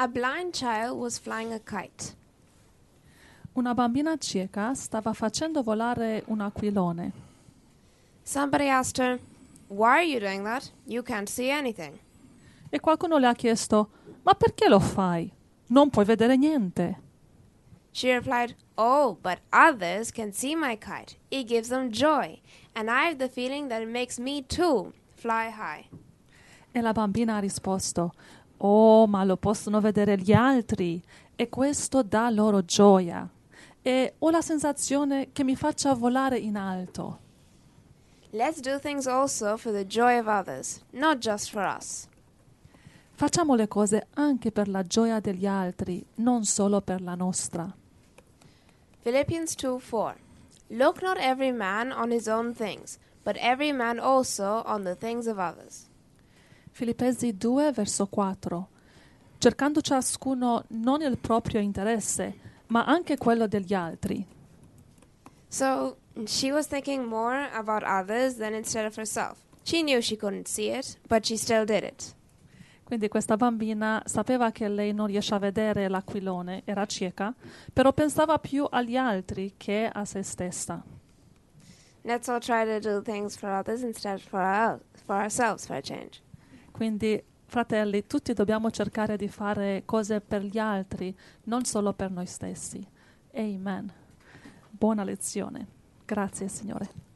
A blind child was flying a kite. Una bambina cieca stava facendo volare un aquilone. Somebody asked her, Why are you doing that? You can't see anything. E qualcuno le ha chiesto: Ma perché lo fai? Non puoi vedere niente. She replied, Oh, but others can see my kite. It gives them joy. And I have the feeling that it makes me too fly high. E la bambina ha risposto: Oh, ma lo possono vedere gli altri e questo dà loro gioia. E ho la sensazione che mi faccia volare in alto. Let's do things also for the joy of others, not just for us. Facciamo le cose anche per la gioia degli altri, non solo per la nostra. Philippians 2 4. Look not every man on his own things, but every man also on the things of others. Filippesi 2, verso 4. Cercando ciascuno non il proprio interesse, ma anche quello degli altri. So she was thinking more about others than instead of herself. She knew she couldn't see it, but she still did it. Quindi questa bambina sapeva che lei non riesce a vedere l'aquilone, era cieca, però pensava più agli altri che a se stessa. Let's all try to do things for others instead for, our, for ourselves for a change. Quindi, fratelli, tutti dobbiamo cercare di fare cose per gli altri, non solo per noi stessi. Amen. Buona lezione. Grazie, Signore.